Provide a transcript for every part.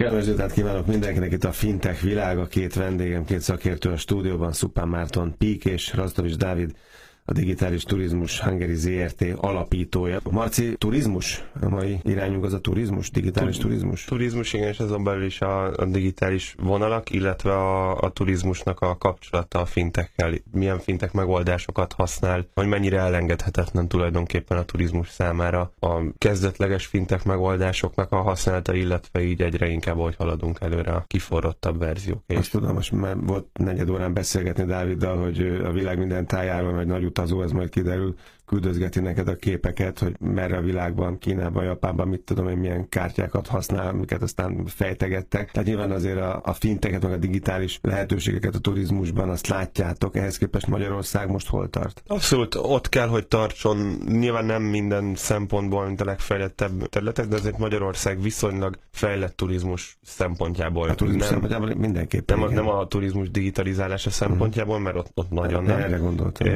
Kellemes délután kívánok mindenkinek itt a Fintech világa, két vendégem, két szakértő a stúdióban, Szupán Márton Pík és Razdovics Dávid a Digitális Turizmus Hungary ZRT alapítója. Marci, turizmus? A mai irányunk az a turizmus, digitális tu- turizmus? Turizmus, igen, és azon belül is a, a digitális vonalak, illetve a, a turizmusnak a kapcsolata a fintekkel. Milyen fintek megoldásokat használ, hogy mennyire elengedhetetlen tulajdonképpen a turizmus számára a kezdetleges fintek megoldásoknak a használata, illetve így egyre inkább, hogy haladunk előre a kiforrottabb verziók. Azt tudom, most már volt negyed órán beszélgetni Dáviddal, hogy a világ minden tájában, vagy nagy utazó, ez majd kiderül, küldözgeti neked a képeket, hogy merre a világban, Kínában, Japánban, mit tudom én, milyen kártyákat használ, amiket aztán fejtegettek. Tehát nyilván azért a, a finteket, meg a digitális lehetőségeket a turizmusban azt látjátok, ehhez képest Magyarország most hol tart? Abszolút, ott kell, hogy tartson. Nyilván nem minden szempontból, mint a legfejlettebb területek, de azért Magyarország viszonylag fejlett turizmus szempontjából. A turizmus nem, szempontjából mindenképpen. Nem, a, nem a turizmus digitalizálása szempontjából, mert ott, ott nagyon nem. Erre gondoltam.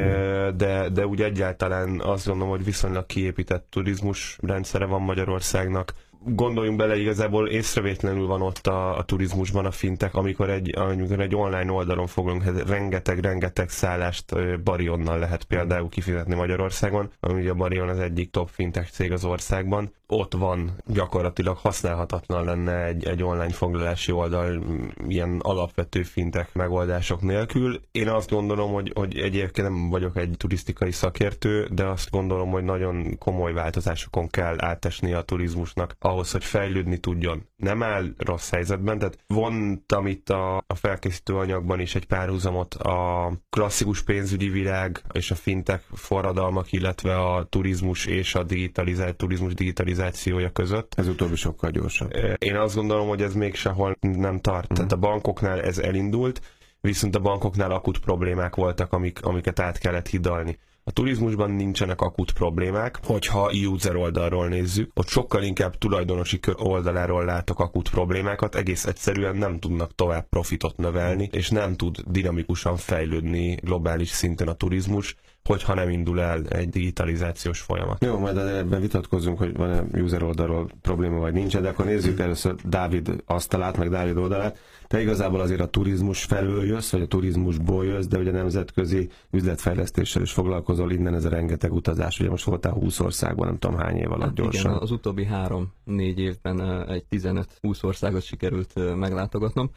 De, de úgy egyáltalán azt gondolom, hogy viszonylag kiépített turizmus rendszere van Magyarországnak. Gondoljunk bele, igazából észrevétlenül van ott a, a turizmusban a fintek, amikor egy, amikor egy online oldalon fogunk, hát rengeteg-rengeteg szállást Barionnal lehet például kifizetni Magyarországon, ami a Barion az egyik top fintech cég az országban ott van, gyakorlatilag használhatatlan lenne egy, egy online foglalási oldal ilyen alapvető fintek megoldások nélkül. Én azt gondolom, hogy, hogy egyébként nem vagyok egy turisztikai szakértő, de azt gondolom, hogy nagyon komoly változásokon kell átesni a turizmusnak ahhoz, hogy fejlődni tudjon. Nem áll rossz helyzetben, tehát vontam itt a, a felkészítő anyagban is egy párhuzamot a klasszikus pénzügyi világ és a fintek forradalmak, illetve a turizmus és a digitalizált turizmus digitalizált digitalizációja között. Ez utóbbi sokkal gyorsabb. Én azt gondolom, hogy ez még sehol nem tart. Mm. Tehát a bankoknál ez elindult, viszont a bankoknál akut problémák voltak, amik, amiket át kellett hidalni. A turizmusban nincsenek akut problémák, hogyha user oldalról nézzük, ott sokkal inkább tulajdonosi oldaláról látok akut problémákat, egész egyszerűen nem tudnak tovább profitot növelni, és nem tud dinamikusan fejlődni globális szinten a turizmus, hogyha nem indul el egy digitalizációs folyamat. Jó, majd ebben vitatkozunk, hogy van-e user oldalról probléma, vagy nincs, de akkor nézzük először Dávid asztalát, meg Dávid oldalát. Te igazából azért a turizmus felől jössz, vagy a turizmusból jössz, de ugye nemzetközi üzletfejlesztéssel is foglalkozol, innen ez a rengeteg utazás. Ugye most voltál 20 országban, nem tudom hány év alatt hát gyorsan. Igen, az utóbbi három-négy évben egy 15-20 országot sikerült meglátogatnom.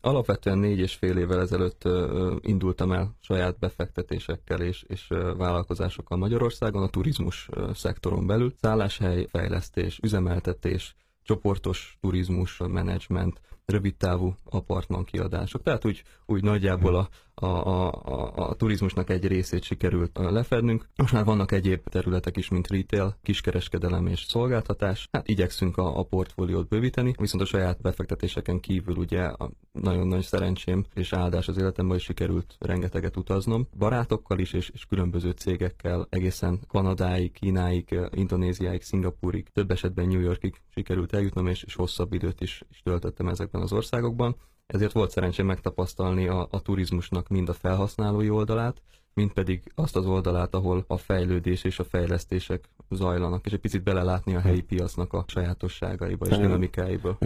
Alapvetően négy és fél évvel ezelőtt indultam el saját befektetésekkel és, és vállalkozásokkal Magyarországon, a turizmus szektoron belül. Szálláshely, fejlesztés, üzemeltetés, csoportos turizmus, menedzsment, rövidtávú apartman kiadások. Tehát úgy, úgy nagyjából a, a, a, a turizmusnak egy részét sikerült lefednünk. Most már vannak egyéb területek is, mint retail, kiskereskedelem és szolgáltatás. Hát igyekszünk a, a portfóliót bővíteni, viszont a saját befektetéseken kívül ugye a nagyon nagy szerencsém és áldás az életemben is sikerült rengeteget utaznom. Barátokkal is és, és különböző cégekkel egészen Kanadáig, Kínáig, Indonéziáig, Szingapúrig, több esetben New Yorkig sikerült eljutnom, és, és hosszabb időt is, is töltöttem ezekben az országokban ezért volt szerencsém megtapasztalni a, a turizmusnak mind a felhasználói oldalát, mint pedig azt az oldalát, ahol a fejlődés és a fejlesztések zajlanak, és egy picit belelátni a helyi piacnak a sajátosságaiba és dinamikáiba.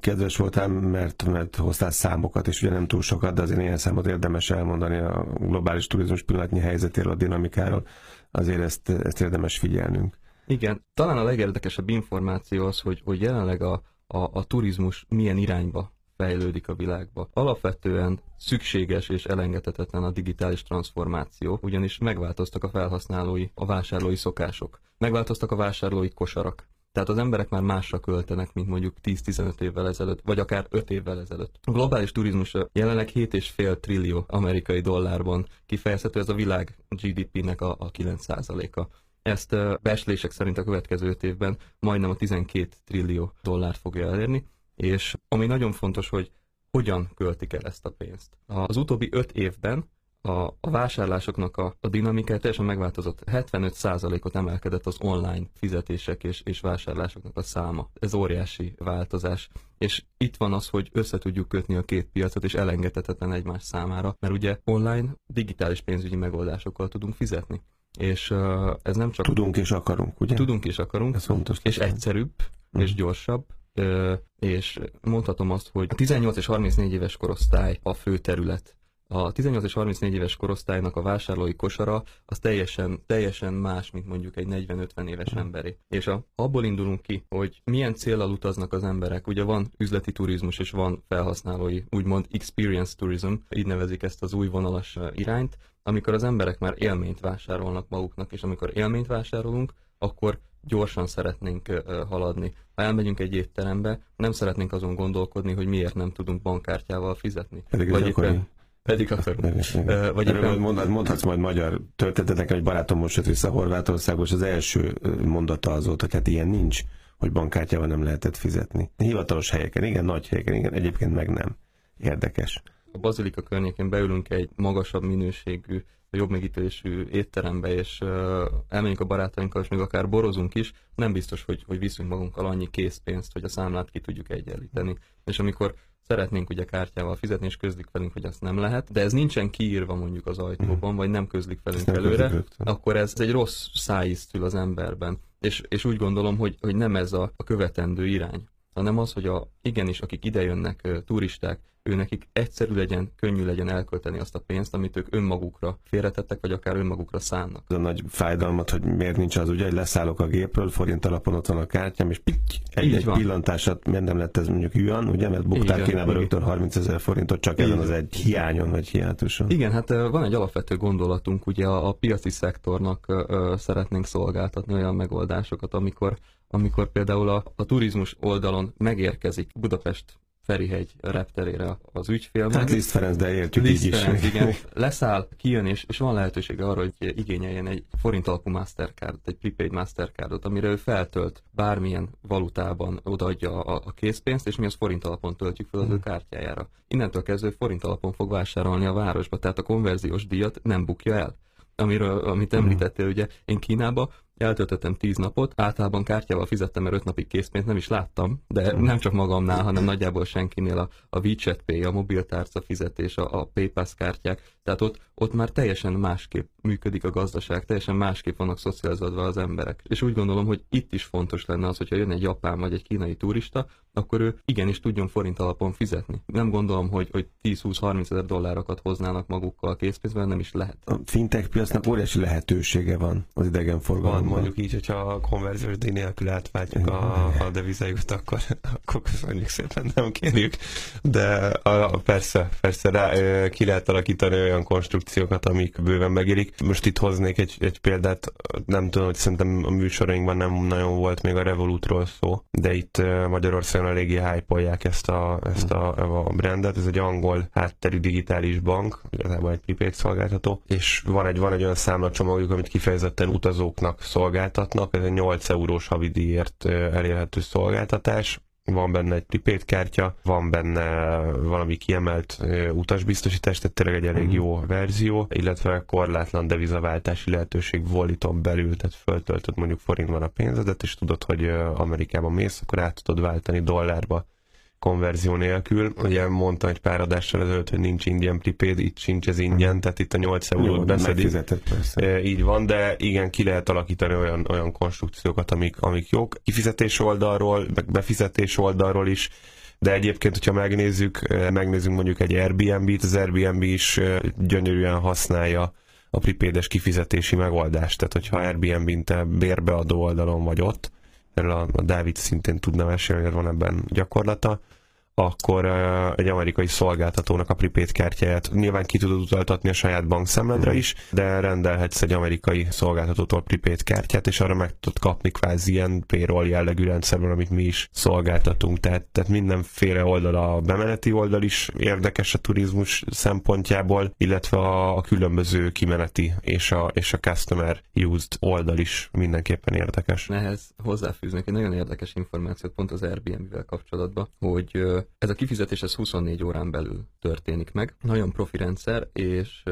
Kedves voltál, mert, mert hoztál számokat, és ugye nem túl sokat, de azért ilyen számot érdemes elmondani a globális turizmus pillanatnyi helyzetéről, a dinamikáról, azért ezt, ezt érdemes figyelnünk. Igen, talán a legérdekesebb információ az, hogy, hogy jelenleg a, a, a turizmus milyen irányba fejlődik a világba. Alapvetően szükséges és elengedhetetlen a digitális transformáció, ugyanis megváltoztak a felhasználói, a vásárlói szokások. Megváltoztak a vásárlói kosarak. Tehát az emberek már másra költenek, mint mondjuk 10-15 évvel ezelőtt, vagy akár 5 évvel ezelőtt. A globális turizmus jelenleg 7,5 trillió amerikai dollárban kifejezhető, ez a világ GDP-nek a, a 9%-a. Ezt becslések szerint a következő 5 évben majdnem a 12 trillió dollárt fogja elérni, és ami nagyon fontos, hogy hogyan költik el ezt a pénzt. Az utóbbi öt évben a, a vásárlásoknak a, a dinamikája teljesen megváltozott. 75%-ot emelkedett az online fizetések és, és vásárlásoknak a száma. Ez óriási változás. És itt van az, hogy össze tudjuk kötni a két piacot, és elengedhetetlen egymás számára, mert ugye online digitális pénzügyi megoldásokkal tudunk fizetni. És uh, ez nem csak... Tudunk és akarunk, ugye? Tudunk és akarunk. Ez fontos. És egyszerűbb, és gyorsabb, és mondhatom azt, hogy a 18 és 34 éves korosztály a fő terület a 18 és 34 éves korosztálynak a vásárlói kosara az teljesen, teljesen más, mint mondjuk egy 40-50 éves emberi. És a, abból indulunk ki, hogy milyen célral utaznak az emberek. Ugye van üzleti turizmus és van felhasználói, úgymond experience tourism, így nevezik ezt az új vonalas irányt, amikor az emberek már élményt vásárolnak maguknak, és amikor élményt vásárolunk, akkor gyorsan szeretnénk haladni. Ha elmegyünk egy étterembe, nem szeretnénk azon gondolkodni, hogy miért nem tudunk bankkártyával fizetni. Pedig Vagy éppen, pedig akarunk. Vagy éppen... Mondhat, mondhatsz majd magyar történetet, nekem egy barátom most jött vissza Horvátországos, az első mondata az volt, hogy hát ilyen nincs, hogy bankkártyával nem lehetett fizetni. Hivatalos helyeken, igen, nagy helyeken, igen, egyébként meg nem. Érdekes. A bazilika környékén beülünk egy magasabb minőségű, jobb megítélésű étterembe, és uh, elmegyünk a barátainkkal, és még akár borozunk is, nem biztos, hogy, hogy viszünk magunkkal annyi készpénzt, hogy a számlát ki tudjuk egyenlíteni. És amikor szeretnénk ugye kártyával fizetni, és közlik velünk, hogy azt nem lehet, de ez nincsen kiírva mondjuk az ajtóban, vagy nem közlik velünk nem előre, akkor ez egy rossz szájíztül az emberben. És, és úgy gondolom, hogy, hogy nem ez a, a követendő irány, hanem az, hogy a, igenis, akik idejönnek, turisták, ő nekik egyszerű legyen, könnyű legyen elkölteni azt a pénzt, amit ők önmagukra félretettek, vagy akár önmagukra szánnak. Az a nagy fájdalmat, hogy miért nincs az ugye, hogy leszállok a gépről, forint alapon ott van a kártyám, és pitty, egy, egy pillantásat, miért nem lett ez mondjuk yuan, ugye, mert buktál Kínában rögtön 30 ezer forintot csak ezen az egy hiányon, vagy hiátuson. Igen, hát van egy alapvető gondolatunk, ugye a, a piaci szektornak ö, szeretnénk szolgáltatni olyan megoldásokat, amikor amikor például a, a turizmus oldalon megérkezik Budapest Ferihegy repterére az ügyfél. Hát Liszt Ferenc, de értjük Liszt így Ferenc, is. igen. Leszáll, kijön, és, és van lehetősége arra, hogy igényeljen egy forint alapú Mastercardot, egy prepaid Mastercardot, amire ő feltölt bármilyen valutában odaadja a, a készpénzt, és mi az forint alapon töltjük fel az ő hmm. kártyájára. Innentől kezdve forint alapon fog vásárolni a városba, tehát a konverziós díjat nem bukja el amiről, amit hmm. említettél, ugye én Kínába eltöltöttem tíz napot, általában kártyával fizettem, mert öt napig készpénzt nem is láttam, de nem csak magamnál, hanem nagyjából senkinél a, a WeChat Pay, a mobiltárca fizetés, a, a PayPass kártyák, tehát ott, ott már teljesen másképp működik a gazdaság, teljesen másképp vannak szocializálva az emberek. És úgy gondolom, hogy itt is fontos lenne az, hogyha jön egy japán vagy egy kínai turista, akkor ő igenis tudjon forint alapon fizetni. Nem gondolom, hogy, hogy 10-20-30 ezer dollárokat hoznának magukkal a készpénzben, nem is lehet. A fintech piacnak óriási lehetősége van az idegenforgalomban mondjuk így, hogyha a konverziós díj nélkül átváltjuk a, a devizajukat, akkor, akkor köszönjük szépen, nem kérjük. De a, persze, persze rá, ki lehet alakítani olyan konstrukciókat, amik bőven megérik. Most itt hoznék egy, egy példát, nem tudom, hogy szerintem a műsorainkban nem nagyon volt még a Revolutról szó, de itt Magyarországon eléggé hype ezt a, ezt a, a brandet. Ez egy angol hátterű digitális bank, igazából egy prepaid szolgáltató, és van egy, van egy olyan számlacsomagjuk, amit kifejezetten utazóknak szolgáltatnak, ez egy 8 eurós havidíjért elérhető szolgáltatás, van benne egy prepaid kártya, van benne valami kiemelt utasbiztosítás, tehát tényleg egy elég mhm. jó verzió, illetve korlátlan devizaváltási lehetőség voliton belül, tehát föltöltöd mondjuk forintban a pénzedet, és tudod, hogy Amerikában mész, akkor át tudod váltani dollárba konverzió nélkül. Ugye mondta egy pár adással ezelőtt, hogy nincs ingyen prepaid, itt sincs ez ingyen, tehát itt a 8 eurót beszedik. E, így van, de igen, ki lehet alakítani olyan, olyan konstrukciókat, amik, amik jók. Kifizetés oldalról, meg befizetés oldalról is, de egyébként, hogyha megnézzük, e, megnézzük mondjuk egy Airbnb-t, az Airbnb is e, gyönyörűen használja a pripédes kifizetési megoldást. Tehát, hogyha Airbnb-n te bérbeadó oldalon vagy ott, erről a, a Dávid szintén tudna mesélni, hogy van ebben gyakorlata, akkor egy amerikai szolgáltatónak a prepaid kártyáját nyilván ki tudod utaltatni a saját bankszemledre is, de rendelhetsz egy amerikai szolgáltatótól prepaid kártyát, és arra meg tudod kapni kvázi ilyen payroll jellegű rendszerben, amit mi is szolgáltatunk. Tehát, tehát mindenféle oldal, a bemeneti oldal is érdekes a turizmus szempontjából, illetve a, a különböző kimeneti és a, és a customer used oldal is mindenképpen érdekes. Ehhez hozzáfűznek egy nagyon érdekes információt pont az Airbnb-vel kapcsolatban, hogy ez a kifizetés ez 24 órán belül történik meg. Nagyon profi rendszer, és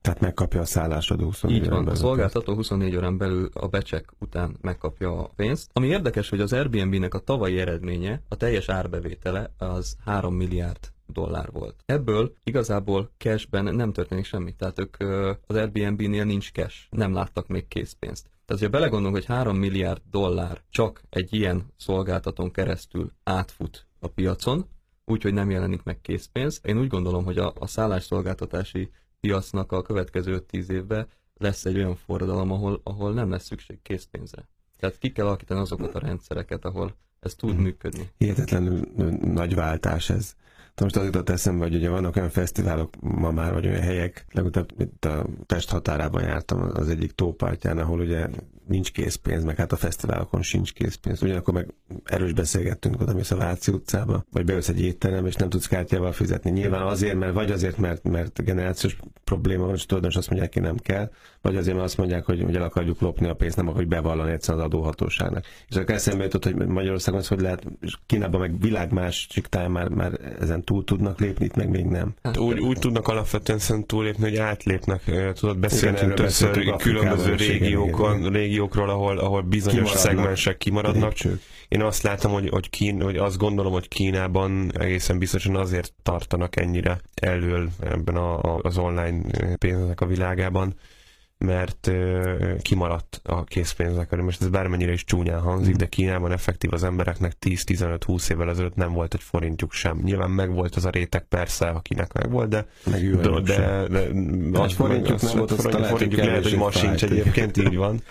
tehát megkapja a szállásadó 24 Így van, a szolgáltató 24 órán belül a becsek után megkapja a pénzt. Ami érdekes, hogy az Airbnb-nek a tavalyi eredménye, a teljes árbevétele az 3 milliárd dollár volt. Ebből igazából cashben nem történik semmi, tehát ők az Airbnb-nél nincs cash, nem láttak még készpénzt. Tehát, ha belegondolunk, hogy 3 milliárd dollár csak egy ilyen szolgáltatón keresztül átfut a piacon, úgyhogy nem jelenik meg készpénz. Én úgy gondolom, hogy a, a szállásszolgáltatási piacnak a következő 10 évben lesz egy olyan forradalom, ahol, ahol nem lesz szükség készpénzre. Tehát ki kell alakítani azokat a rendszereket, ahol ez tud hmm. működni. Hihetetlenül nagy váltás ez. Most az jutott eszembe, hogy ugye vannak olyan fesztiválok ma már, vagy olyan helyek, legutóbb itt a Pest határában jártam az egyik tópartján, ahol ugye nincs készpénz, meg hát a fesztiválokon sincs készpénz. Ugyanakkor meg erős beszélgettünk oda, mész a Váci utcába, vagy bejössz egy étterem, és nem tudsz kártyával fizetni. Nyilván azért, mert vagy azért, mert, mert generációs probléma van, és tudod, és azt mondják, hogy nem kell, vagy azért, mert azt mondják, hogy, hogy el akarjuk lopni a pénzt, nem akarjuk bevallani egyszerűen az adóhatóságnak. És akkor eszembe jutott, hogy Magyarországon az hogy lehet, és Kínában meg világ másik táján már, már ezen túl tudnak lépni, itt meg még nem. Hát, úgy, úgy tudnak alapvetően szerintem túlépni, hogy átlépnek, tudod, beszéltünk többször különböző régiókon, régiókról, ahol, ahol bizonyos kimaradnak. szegmensek kimaradnak. Lépcsők. Én azt látom, hogy, hogy, Kín, hogy azt gondolom, hogy Kínában egészen biztosan azért tartanak ennyire elől ebben a, az online pénznek a világában, mert kimaradt a készpénznek. Most ez bármennyire is csúnyán hangzik, de Kínában effektív az embereknek 10-15-20 évvel ezelőtt nem volt egy forintjuk sem. Nyilván megvolt az a réteg persze, akinek megvolt, de meg de, de, de, de az forintjuk nem volt, forintjuk, forintjuk lehet, hogy ma sincs egyébként, így van.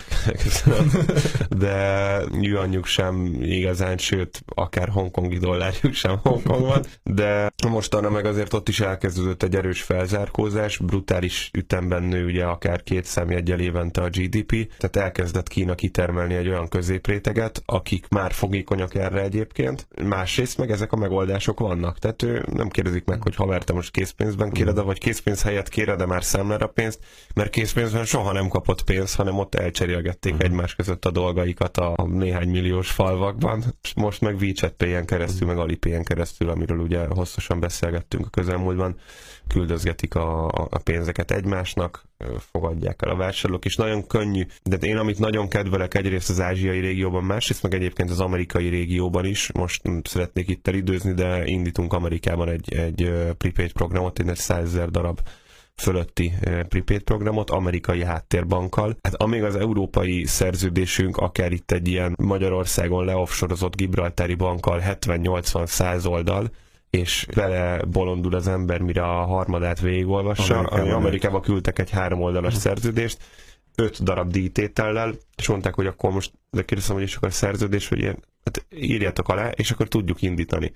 de yuanjuk sem igazán, sőt, akár hongkongi dollárjuk sem Hongkongban, de mostanra meg azért ott is elkezdődött egy erős felzárkózás, brutális ütemben nő ugye akár két számjegyel évente a GDP, tehát elkezdett Kína kitermelni egy olyan középréteget, akik már fogékonyak erre egyébként. Másrészt meg ezek a megoldások vannak. Tehát ő nem kérdezik meg, hogy haver, te most készpénzben kéred, vagy készpénz helyett kéred, de már számlára pénzt, mert készpénzben soha nem kapott pénzt, hanem ott elcserélgették uh-huh. egymás között a dolgaikat a néhány milliós falvakban. Most meg WeChat Pay-en keresztül, meg Alipay-en keresztül, amiről ugye hosszasan beszélgettünk a közelmúltban, küldözgetik a, a pénzeket egymásnak, fogadják el a vásárlók, és nagyon könnyű. De én amit nagyon kedvelek egyrészt az ázsiai régióban, másrészt meg egyébként az amerikai régióban is, most szeretnék itt elidőzni, de indítunk Amerikában egy, egy prepaid programot, egy 100 ezer darab fölötti prepaid programot amerikai háttérbankkal. Hát amíg az európai szerződésünk akár itt egy ilyen Magyarországon leoffsorozott Gibraltári bankkal 70-80-100 oldal, és vele bolondul az ember, mire a harmadát végigolvassa. Amerikában, Amerikába küldtek egy három oldalas szerződést, öt darab díjtétellel, és mondták, hogy akkor most, de kérdeztem, hogy is akkor a szerződés, hogy ilyen, hát írjátok alá, és akkor tudjuk indítani.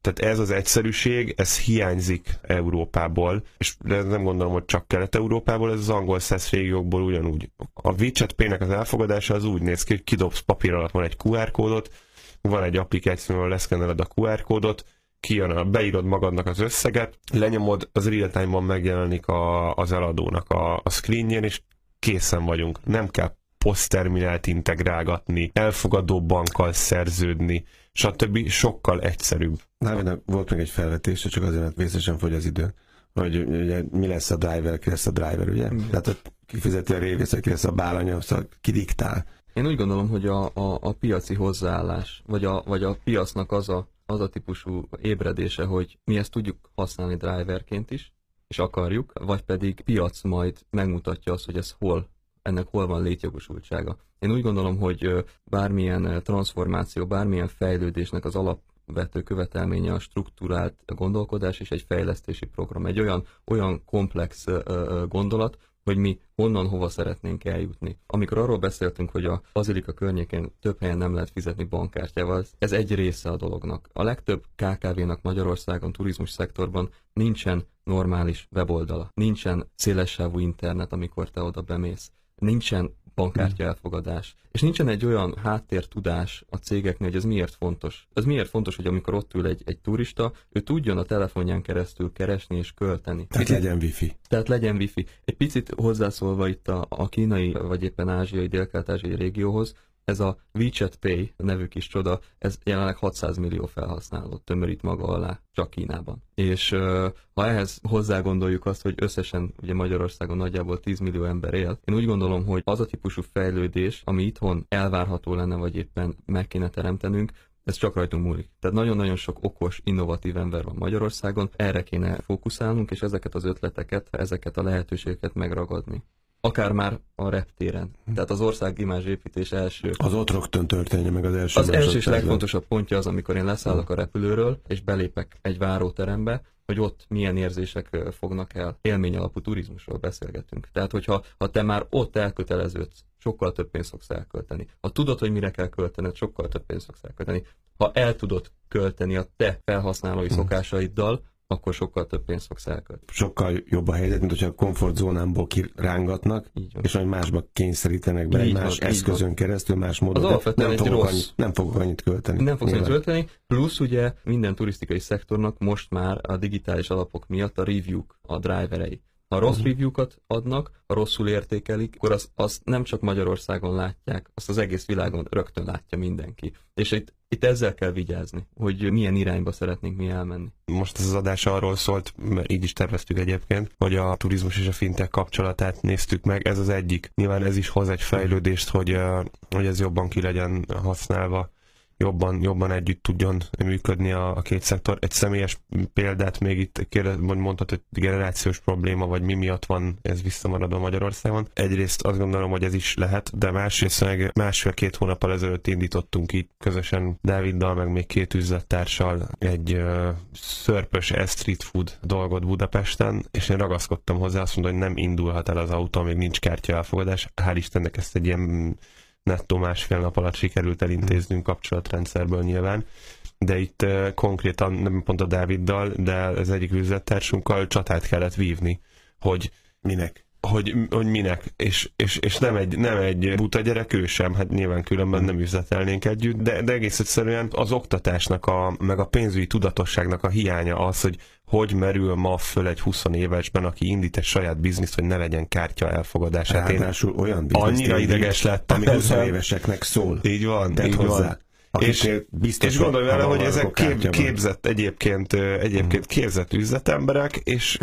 Tehát ez az egyszerűség, ez hiányzik Európából, és nem gondolom, hogy csak Kelet-Európából, ez az angol száz régiókból ugyanúgy. A WeChat Pay-nek az elfogadása az úgy néz ki, hogy kidobsz papír alatt van egy QR kódot, van egy applikáció, ahol leszkenneled a QR kódot, kijön, a, beírod magadnak az összeget, lenyomod, az real time-ban megjelenik a, az eladónak a, a screenjén, és készen vagyunk. Nem kell posztterminált integrálgatni, elfogadó bankkal szerződni, stb. sokkal egyszerűbb. Návinak volt még egy felvetés, csak azért, mert vészesen fogy az idő, hogy ugye, mi lesz a driver, ki lesz a driver, ugye? Mm. Tehát ki fizeti a révészet, ki lesz a bálanya, szóval ki diktál. Én úgy gondolom, hogy a, a, a piaci hozzáállás, vagy a, vagy a piacnak az a az a típusú ébredése, hogy mi ezt tudjuk használni driverként is, és akarjuk, vagy pedig piac majd megmutatja azt, hogy ez hol, ennek hol van létjogosultsága. Én úgy gondolom, hogy bármilyen transformáció, bármilyen fejlődésnek az alapvető követelménye a struktúrált gondolkodás és egy fejlesztési program. Egy olyan, olyan komplex gondolat, hogy mi honnan hova szeretnénk eljutni. Amikor arról beszéltünk, hogy a Bazilika környékén több helyen nem lehet fizetni bankkártyával, ez egy része a dolognak. A legtöbb KKV-nak Magyarországon, turizmus szektorban nincsen normális weboldala, nincsen szélessávú internet, amikor te oda bemész, nincsen bankkártya elfogadás. És nincsen egy olyan háttértudás a cégeknél, hogy ez miért fontos. Ez miért fontos, hogy amikor ott ül egy, egy turista, ő tudjon a telefonján keresztül keresni és költeni. Tehát legyen wifi. Tehát legyen wifi. Egy picit hozzászólva itt a, a kínai, vagy éppen ázsiai, dél-kelet-ázsiai régióhoz, ez a WeChat Pay nevű kis csoda, ez jelenleg 600 millió felhasználót tömörít maga alá, csak Kínában. És ha ehhez hozzá azt, hogy összesen ugye Magyarországon nagyjából 10 millió ember él, én úgy gondolom, hogy az a típusú fejlődés, ami itthon elvárható lenne, vagy éppen meg kéne teremtenünk, ez csak rajtunk múlik. Tehát nagyon-nagyon sok okos, innovatív ember van Magyarországon, erre kéne fókuszálnunk, és ezeket az ötleteket, ezeket a lehetőségeket megragadni. Akár már a reptéren. Tehát az ország építés első. Az ott rögtön történje meg az első. Az első és legfontosabb pontja az, amikor én leszállok a repülőről, és belépek egy váróterembe, hogy ott milyen érzések fognak el. Élmény alapú turizmusról beszélgetünk. Tehát, hogyha ha te már ott elköteleződsz, sokkal több pénzt fogsz elkölteni. Ha tudod, hogy mire kell költened, sokkal több pénzt fogsz elkölteni. Ha el tudod költeni a te felhasználói hmm. szokásaiddal, akkor sokkal több pénzt fogsz elkölteni. Sokkal jobb a helyzet, mint hogyha a komfortzónámból kirángatnak, és hogy másba kényszerítenek be egy más van, eszközön keresztül, más módon. Az alapvetően nem, fogok rossz... annyit, nem fogok annyit költeni. Nem fogsz annyit költeni, plusz ugye minden turisztikai szektornak most már a digitális alapok miatt a review-k, a driverei. Ha rossz uh-huh. review-kat adnak, ha rosszul értékelik, akkor azt, azt nem csak Magyarországon látják, azt az egész világon rögtön látja mindenki. És itt, itt ezzel kell vigyázni, hogy milyen irányba szeretnénk mi elmenni. Most ez az adás arról szólt, mert így is terveztük egyébként, hogy a turizmus és a fintek kapcsolatát néztük meg. Ez az egyik. Nyilván ez is hoz egy fejlődést, hogy, hogy ez jobban ki legyen használva jobban, jobban együtt tudjon működni a, a két szektor. Egy személyes példát még itt kérdez, mondtad, hogy generációs probléma, vagy mi miatt van ez visszamaradva Magyarországon. Egyrészt azt gondolom, hogy ez is lehet, de másrészt meg másfél-két hónappal ezelőtt indítottunk itt közösen Dáviddal, meg még két üzlettársal egy uh, szörpös street food dolgot Budapesten, és én ragaszkodtam hozzá, azt mondom, hogy nem indulhat el az autó, még nincs kártya elfogadás. Hál' Istennek ezt egy ilyen nettó másfél nap alatt sikerült elintéznünk kapcsolatrendszerből nyilván, de itt uh, konkrétan nem pont a Dáviddal, de az egyik üzlettársunkkal csatát kellett vívni, hogy minek? Hogy, hogy minek, és, és, és nem, egy, nem egy buta gyerek, ő sem, hát nyilván különben nem üzletelnénk együtt, de, de egész egyszerűen az oktatásnak, a, meg a pénzügyi tudatosságnak a hiánya az, hogy hogy merül ma föl egy 20 évesben, aki indít egy saját bizniszt, hogy ne legyen kártya elfogadását. Ráadásul olyan bizniszt, annyira ideges lettem. Ami 20 éveseknek szól. Így van, így hozzá. van és, biztos és gondolj vele, hogy ezek kép, képzett egyébként, egyébként hmm. képzett üzletemberek, és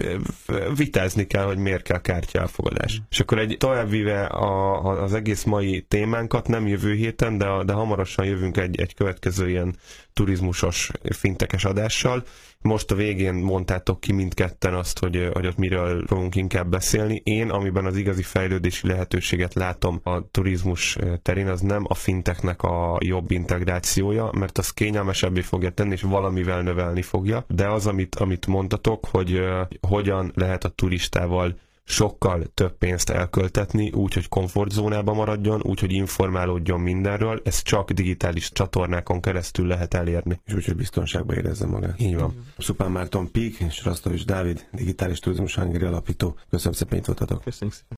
vitázni kell, hogy miért kell kártya elfogadás. Hmm. És akkor egy továbbvíve a, az egész mai témánkat, nem jövő héten, de, de hamarosan jövünk egy, egy következő ilyen turizmusos, fintekes adással. Most a végén mondtátok ki mindketten azt, hogy, hogy ott miről fogunk inkább beszélni. Én, amiben az igazi fejlődési lehetőséget látom a turizmus terén, az nem a finteknek a jobb integrációja, mert az kényelmesebbé fogja tenni, és valamivel növelni fogja, de az, amit, amit mondtatok, hogy uh, hogyan lehet a turistával sokkal több pénzt elköltetni, úgy, hogy komfortzónába maradjon, úgy, hogy informálódjon mindenről, ez csak digitális csatornákon keresztül lehet elérni. És úgy, hogy biztonságban érezze magát. Így van. Szupán Márton Pík és Rasztovics Dávid, digitális turizmus hangeri alapító. Köszönöm szépen, hogy itt voltatok. Köszönjük szépen.